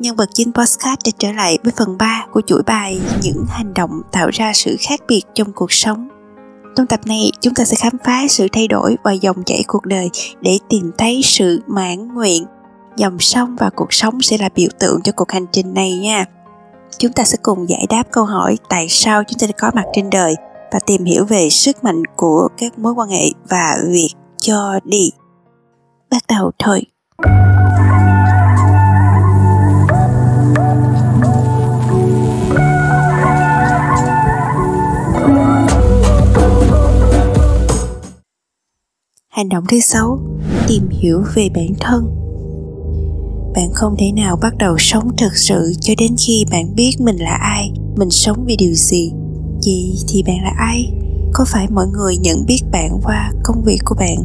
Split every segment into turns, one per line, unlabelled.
nhân vật chính Postcard đã trở lại với phần 3 của chuỗi bài những hành động tạo ra sự khác biệt trong cuộc sống. Trong tập này, chúng ta sẽ khám phá sự thay đổi và dòng chảy cuộc đời để tìm thấy sự mãn nguyện. Dòng sông và cuộc sống sẽ là biểu tượng cho cuộc hành trình này nha. Chúng ta sẽ cùng giải đáp câu hỏi tại sao chúng ta đã có mặt trên đời và tìm hiểu về sức mạnh của các mối quan hệ và việc cho đi. Bắt đầu thôi. Hành động thứ sáu, tìm hiểu về bản thân. Bạn không thể nào bắt đầu sống thực sự cho đến khi bạn biết mình là ai, mình sống vì điều gì. Vậy thì bạn là ai? Có phải mọi người nhận biết bạn qua công việc của bạn,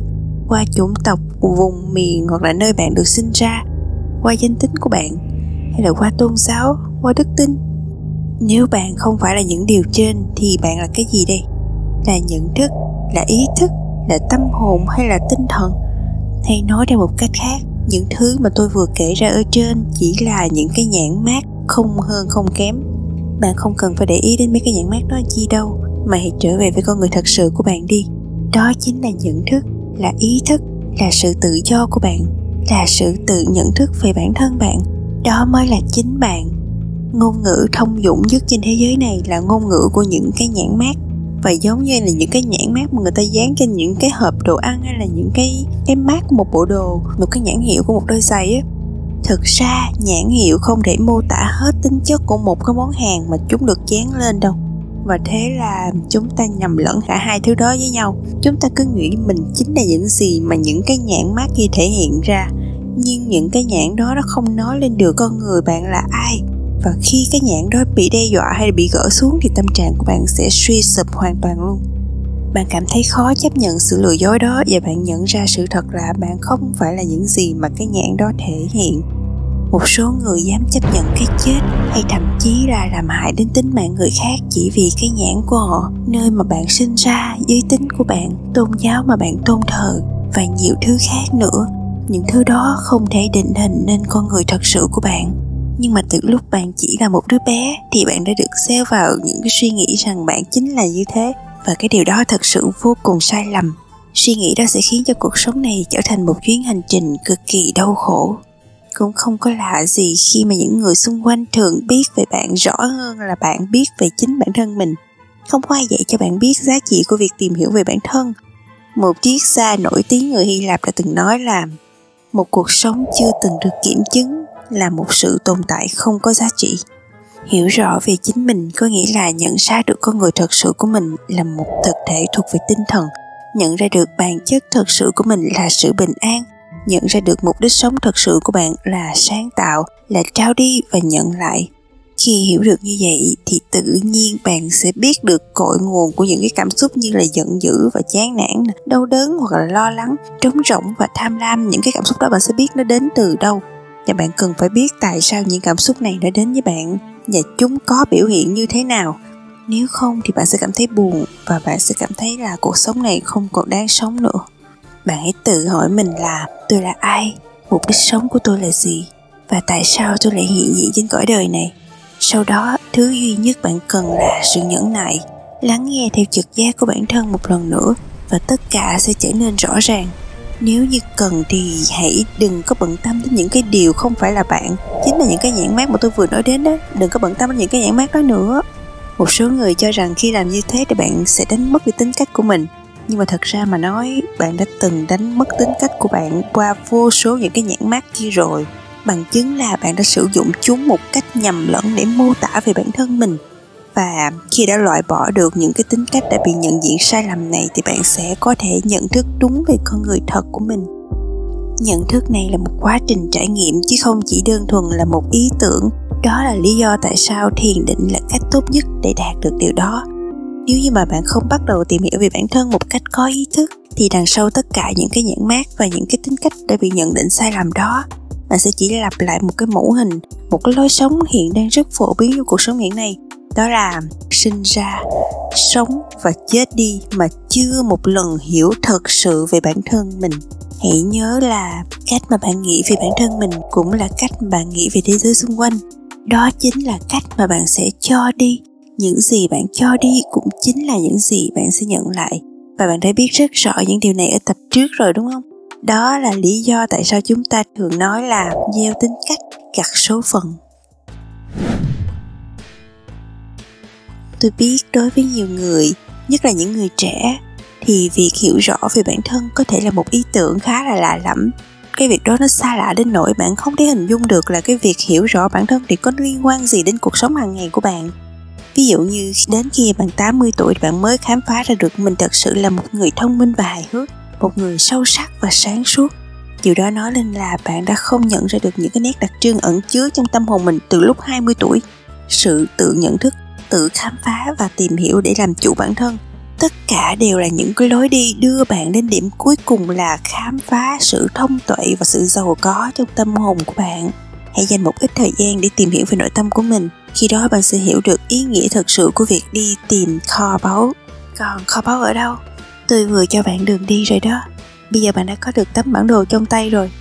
qua chủng tộc, vùng miền hoặc là nơi bạn được sinh ra, qua danh tính của bạn, hay là qua tôn giáo, qua đức tin? Nếu bạn không phải là những điều trên thì bạn là cái gì đây? Là nhận thức, là ý thức, là tâm hồn hay là tinh thần? Hay nói theo một cách khác, những thứ mà tôi vừa kể ra ở trên chỉ là những cái nhãn mát không hơn không kém. Bạn không cần phải để ý đến mấy cái nhãn mát đó chi đâu, mà hãy trở về với con người thật sự của bạn đi. Đó chính là nhận thức, là ý thức, là sự tự do của bạn, là sự tự nhận thức về bản thân bạn. Đó mới là chính bạn. Ngôn ngữ thông dụng nhất trên thế giới này là ngôn ngữ của những cái nhãn mát và giống như là những cái nhãn mát mà người ta dán trên những cái hộp đồ ăn hay là những cái cái mát của một bộ đồ, một cái nhãn hiệu của một đôi giày á. Thực ra, nhãn hiệu không thể mô tả hết tính chất của một cái món hàng mà chúng được dán lên đâu. Và thế là chúng ta nhầm lẫn cả hai thứ đó với nhau. Chúng ta cứ nghĩ mình chính là những gì mà những cái nhãn mát kia thể hiện ra. Nhưng những cái nhãn đó nó không nói lên được con người bạn là ai và khi cái nhãn đó bị đe dọa hay bị gỡ xuống thì tâm trạng của bạn sẽ suy sụp hoàn toàn luôn. Bạn cảm thấy khó chấp nhận sự lừa dối đó và bạn nhận ra sự thật là bạn không phải là những gì mà cái nhãn đó thể hiện. Một số người dám chấp nhận cái chết hay thậm chí là làm hại đến tính mạng người khác chỉ vì cái nhãn của họ, nơi mà bạn sinh ra, giới tính của bạn, tôn giáo mà bạn tôn thờ và nhiều thứ khác nữa. Những thứ đó không thể định hình nên con người thật sự của bạn nhưng mà từ lúc bạn chỉ là một đứa bé thì bạn đã được gieo vào những cái suy nghĩ rằng bạn chính là như thế. Và cái điều đó thật sự vô cùng sai lầm. Suy nghĩ đó sẽ khiến cho cuộc sống này trở thành một chuyến hành trình cực kỳ đau khổ. Cũng không có lạ gì khi mà những người xung quanh thường biết về bạn rõ hơn là bạn biết về chính bản thân mình. Không có ai dạy cho bạn biết giá trị của việc tìm hiểu về bản thân. Một triết gia nổi tiếng người hy lạp đã từng nói là, một cuộc sống chưa từng được kiểm chứng là một sự tồn tại không có giá trị. Hiểu rõ về chính mình có nghĩa là nhận ra được con người thật sự của mình là một thực thể thuộc về tinh thần, nhận ra được bản chất thật sự của mình là sự bình an, nhận ra được mục đích sống thật sự của bạn là sáng tạo, là trao đi và nhận lại. Khi hiểu được như vậy thì tự nhiên bạn sẽ biết được cội nguồn của những cái cảm xúc như là giận dữ và chán nản, đau đớn hoặc là lo lắng, trống rỗng và tham lam. Những cái cảm xúc đó bạn sẽ biết nó đến từ đâu và bạn cần phải biết tại sao những cảm xúc này đã đến với bạn và chúng có biểu hiện như thế nào. Nếu không thì bạn sẽ cảm thấy buồn và bạn sẽ cảm thấy là cuộc sống này không còn đáng sống nữa. Bạn hãy tự hỏi mình là tôi là ai? Mục đích sống của tôi là gì? Và tại sao tôi lại hiện diện trên cõi đời này? Sau đó, thứ duy nhất bạn cần là sự nhẫn nại. Lắng nghe theo trực giác của bản thân một lần nữa và tất cả sẽ trở nên rõ ràng nếu như cần thì hãy đừng có bận tâm đến những cái điều không phải là bạn. Chính là những cái nhãn mát mà tôi vừa nói đến đó. Đừng có bận tâm đến những cái nhãn mát đó nữa. Một số người cho rằng khi làm như thế thì bạn sẽ đánh mất đi tính cách của mình. Nhưng mà thật ra mà nói, bạn đã từng đánh mất tính cách của bạn qua vô số những cái nhãn mát kia rồi. Bằng chứng là bạn đã sử dụng chúng một cách nhầm lẫn để mô tả về bản thân mình và khi đã loại bỏ được những cái tính cách đã bị nhận diện sai lầm này thì bạn sẽ có thể nhận thức đúng về con người thật của mình. Nhận thức này là một quá trình trải nghiệm chứ không chỉ đơn thuần là một ý tưởng. Đó là lý do tại sao thiền định là cách tốt nhất để đạt được điều đó. Nếu như mà bạn không bắt đầu tìm hiểu về bản thân một cách có ý thức, thì đằng sau tất cả những cái nhãn mát và những cái tính cách đã bị nhận định sai lầm đó, bạn sẽ chỉ lặp lại một cái mẫu hình, một cái lối sống hiện đang rất phổ biến trong cuộc sống hiện nay đó là sinh ra, sống và chết đi mà chưa một lần hiểu thật sự về bản thân mình. Hãy nhớ là cách mà bạn nghĩ về bản thân mình cũng là cách mà bạn nghĩ về thế giới xung quanh. Đó chính là cách mà bạn sẽ cho đi. Những gì bạn cho đi cũng chính là những gì bạn sẽ nhận lại. Và bạn đã biết rất rõ những điều này ở tập trước rồi, đúng không? Đó là lý do tại sao chúng ta thường nói là gieo tính cách gặt số phận tôi biết đối với nhiều người nhất là những người trẻ thì việc hiểu rõ về bản thân có thể là một ý tưởng khá là lạ lẫm cái việc đó nó xa lạ đến nỗi bạn không thể hình dung được là cái việc hiểu rõ bản thân thì có liên quan gì đến cuộc sống hàng ngày của bạn Ví dụ như đến khi bạn 80 tuổi bạn mới khám phá ra được mình thật sự là một người thông minh và hài hước, một người sâu sắc và sáng suốt. Điều đó nói lên là bạn đã không nhận ra được những cái nét đặc trưng ẩn chứa trong tâm hồn mình từ lúc 20 tuổi. Sự tự nhận thức, tự khám phá và tìm hiểu để làm chủ bản thân. Tất cả đều là những cái lối đi đưa bạn đến điểm cuối cùng là khám phá sự thông tuệ và sự giàu có trong tâm hồn của bạn. Hãy dành một ít thời gian để tìm hiểu về nội tâm của mình. Khi đó bạn sẽ hiểu được ý nghĩa thật sự của việc đi tìm kho báu. Còn kho báu ở đâu? Tôi vừa cho bạn đường đi rồi đó. Bây giờ bạn đã có được tấm bản đồ trong tay rồi.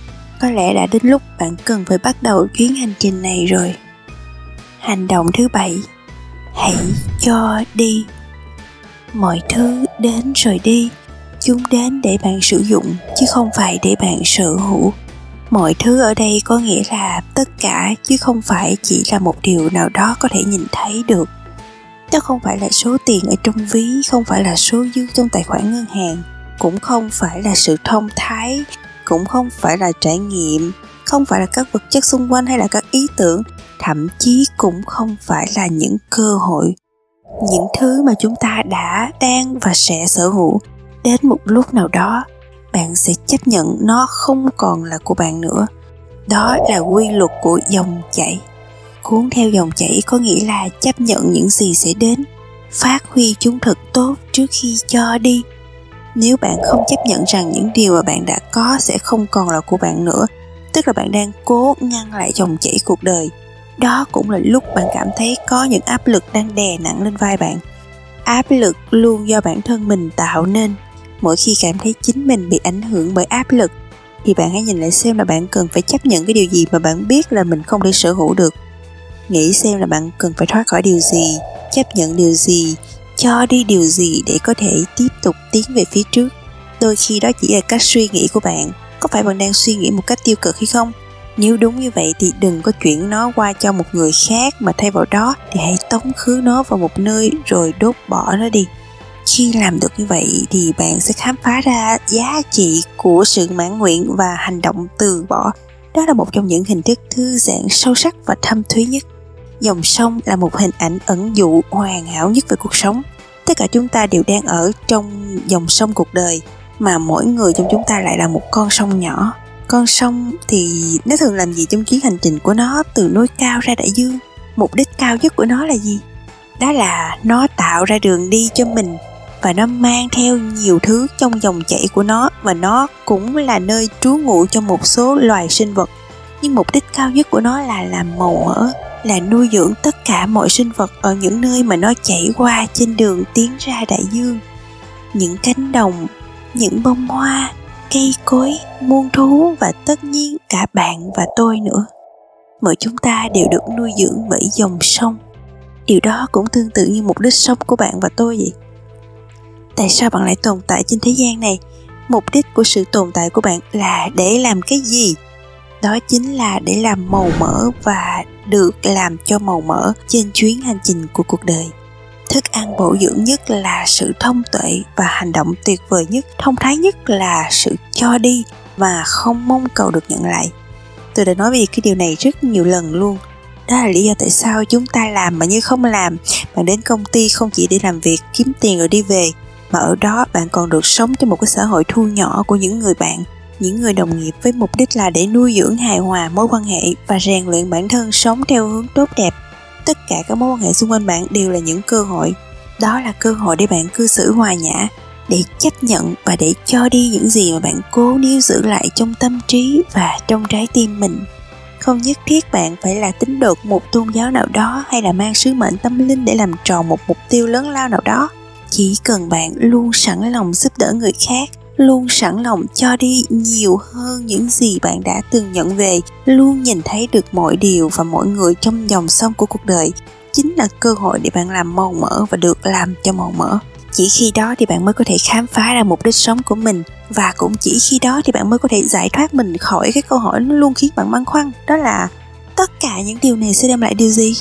Có lẽ đã đến lúc bạn cần phải bắt đầu chuyến hành trình này rồi. Hành động thứ bảy hãy cho đi. Mọi thứ đến rồi đi. Chúng đến để bạn sử dụng, chứ không phải để bạn sở hữu. Mọi thứ ở đây có nghĩa là tất cả, chứ không phải chỉ là một điều nào đó có thể nhìn thấy được. Đó không phải là số tiền ở trong ví, không phải là số dư trong tài khoản ngân hàng, cũng không phải là sự thông thái, cũng không phải là trải nghiệm, không phải là các vật chất xung quanh hay là các ý tưởng thậm chí cũng không phải là những cơ hội, những thứ mà chúng ta đã đang và sẽ sở hữu. Đến một lúc nào đó, bạn sẽ chấp nhận nó không còn là của bạn nữa. Đó là quy luật của dòng chảy. Cuốn theo dòng chảy có nghĩa là chấp nhận những gì sẽ đến, phát huy chúng thật tốt trước khi cho đi. Nếu bạn không chấp nhận rằng những điều mà bạn đã có sẽ không còn là của bạn nữa, tức là bạn đang cố ngăn lại dòng chảy cuộc đời đó cũng là lúc bạn cảm thấy có những áp lực đang đè nặng lên vai bạn. Áp lực luôn do bản thân mình tạo nên. Mỗi khi cảm thấy chính mình bị ảnh hưởng bởi áp lực, thì bạn hãy nhìn lại xem là bạn cần phải chấp nhận cái điều gì mà bạn biết là mình không thể sở hữu được. Nghĩ xem là bạn cần phải thoát khỏi điều gì, chấp nhận điều gì, cho đi điều gì để có thể tiếp tục tiến về phía trước. Đôi khi đó chỉ là cách suy nghĩ của bạn. Có phải bạn đang suy nghĩ một cách tiêu cực hay không? Nếu đúng như vậy thì đừng có chuyển nó qua cho một người khác mà thay vào đó thì hãy tống khứ nó vào một nơi rồi đốt bỏ nó đi. Khi làm được như vậy thì bạn sẽ khám phá ra giá trị của sự mãn nguyện và hành động từ bỏ. Đó là một trong những hình thức thư giãn sâu sắc và thâm thúy nhất. Dòng sông là một hình ảnh ẩn dụ, hoàn hảo nhất về cuộc sống. Tất cả chúng ta đều đang ở trong dòng sông cuộc đời, mà mỗi người trong chúng ta lại là một con sông nhỏ con sông thì nó thường làm gì trong chuyến hành trình của nó? Từ núi cao ra đại dương. Mục đích cao nhất của nó là gì? Đó là nó tạo ra đường đi cho mình và nó mang theo nhiều thứ trong dòng chảy của nó và nó cũng là nơi trú ngụ cho một số loài sinh vật. Nhưng mục đích cao nhất của nó là làm màu mỡ, là nuôi dưỡng tất cả mọi sinh vật ở những nơi mà nó chảy qua trên đường tiến ra đại dương. Những cánh đồng, những bông hoa cây cối, muôn thú và tất nhiên cả bạn và tôi nữa. Mọi chúng ta đều được nuôi dưỡng bởi dòng sông. Điều đó cũng tương tự như mục đích sống của bạn và tôi vậy. Tại sao bạn lại tồn tại trên thế gian này? Mục đích của sự tồn tại của bạn là để làm cái gì? Đó chính là để làm màu mỡ và được làm cho màu mỡ trên chuyến hành trình của cuộc đời thức ăn bổ dưỡng nhất là sự thông tuệ và hành động tuyệt vời nhất, thông thái nhất là sự cho đi và không mong cầu được nhận lại. Tôi đã nói về cái điều này rất nhiều lần luôn. Đó là lý do tại sao chúng ta làm mà như không làm. Bạn đến công ty không chỉ để làm việc, kiếm tiền rồi đi về, mà ở đó bạn còn được sống trong một cái xã hội thu nhỏ của những người bạn, những người đồng nghiệp với mục đích là để nuôi dưỡng hài hòa mối quan hệ và rèn luyện bản thân sống theo hướng tốt đẹp tất cả các mối quan hệ xung quanh bạn đều là những cơ hội. Đó là cơ hội để bạn cư xử hòa nhã, để chấp nhận và để cho đi những gì mà bạn cố níu giữ lại trong tâm trí và trong trái tim mình. Không nhất thiết bạn phải là tín đồ một tôn giáo nào đó hay là mang sứ mệnh tâm linh để làm tròn một mục tiêu lớn lao nào đó. Chỉ cần bạn luôn sẵn lòng giúp đỡ người khác luôn sẵn lòng cho đi nhiều hơn những gì bạn đã từng nhận về, luôn nhìn thấy được mọi điều và mọi người trong dòng sông của cuộc đời. Chính là cơ hội để bạn làm màu mỡ và được làm cho màu mỡ. Chỉ khi đó thì bạn mới có thể khám phá ra mục đích sống của mình, và cũng chỉ khi đó thì bạn mới có thể giải thoát mình khỏi cái câu hỏi nó luôn khiến bạn băn khoăn, đó là tất cả những điều này sẽ đem lại điều gì?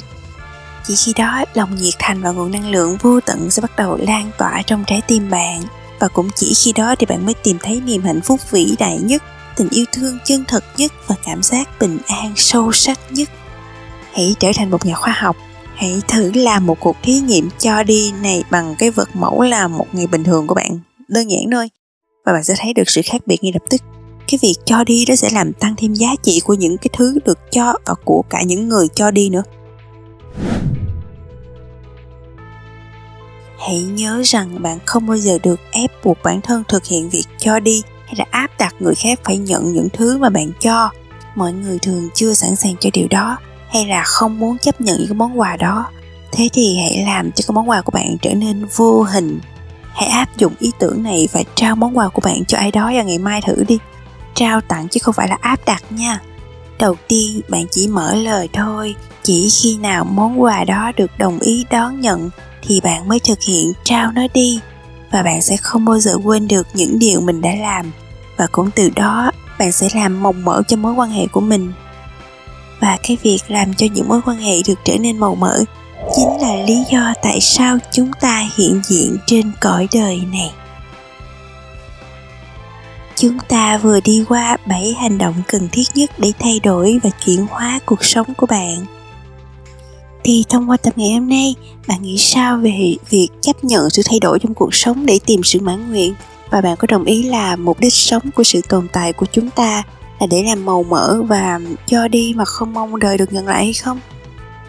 Chỉ khi đó, lòng nhiệt thành và nguồn năng lượng vô tận sẽ bắt đầu lan tỏa trong trái tim bạn và cũng chỉ khi đó thì bạn mới tìm thấy niềm hạnh phúc vĩ đại nhất, tình yêu thương chân thật nhất và cảm giác bình an sâu sắc nhất. Hãy trở thành một nhà khoa học. Hãy thử làm một cuộc thí nghiệm cho đi này bằng cái vật mẫu là một ngày bình thường của bạn. Đơn giản thôi. Và bạn sẽ thấy được sự khác biệt ngay lập tức. Cái việc cho đi đó sẽ làm tăng thêm giá trị của những cái thứ được cho và của cả những người cho đi nữa hãy nhớ rằng bạn không bao giờ được ép buộc bản thân thực hiện việc cho đi hay là áp đặt người khác phải nhận những thứ mà bạn cho. Mọi người thường chưa sẵn sàng cho điều đó hay là không muốn chấp nhận những cái món quà đó. Thế thì hãy làm cho cái món quà của bạn trở nên vô hình. Hãy áp dụng ý tưởng này và trao món quà của bạn cho ai đó vào ngày mai thử đi. Trao tặng chứ không phải là áp đặt nha. Đầu tiên, bạn chỉ mở lời thôi. Chỉ khi nào món quà đó được đồng ý đón nhận thì bạn mới thực hiện trao nó đi, và bạn sẽ không bao giờ quên được những điều mình đã làm. Và cũng từ đó, bạn sẽ làm mộng mỡ cho mối quan hệ của mình. Và cái việc làm cho những mối quan hệ được trở nên màu mỡ chính là lý do tại sao chúng ta hiện diện trên cõi đời này. Chúng ta vừa đi qua 7 hành động cần thiết nhất để thay đổi và chuyển hóa cuộc sống của bạn thì thông qua tập ngày hôm nay, bạn nghĩ sao về việc chấp nhận sự thay đổi trong cuộc sống để tìm sự mãn nguyện? Và bạn có đồng ý là mục đích sống của sự tồn tại của chúng ta là để làm màu mỡ và cho đi mà không mong đời được nhận lại hay không?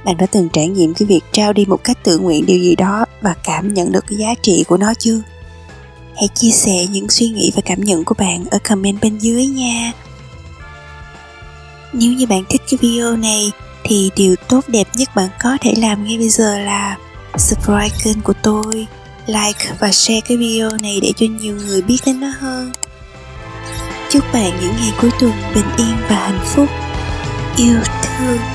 Bạn đã từng trải nghiệm cái việc trao đi một cách tự nguyện điều gì đó và cảm nhận được cái giá trị của nó chưa? Hãy chia sẻ những suy nghĩ và cảm nhận của bạn ở comment bên dưới nha. Nếu như bạn thích cái video này thì điều tốt đẹp nhất bạn có thể làm ngay bây giờ là subscribe kênh của tôi, like và share cái video này để cho nhiều người biết đến nó hơn. Chúc bạn những ngày cuối tuần bình yên và hạnh phúc. Yêu thương.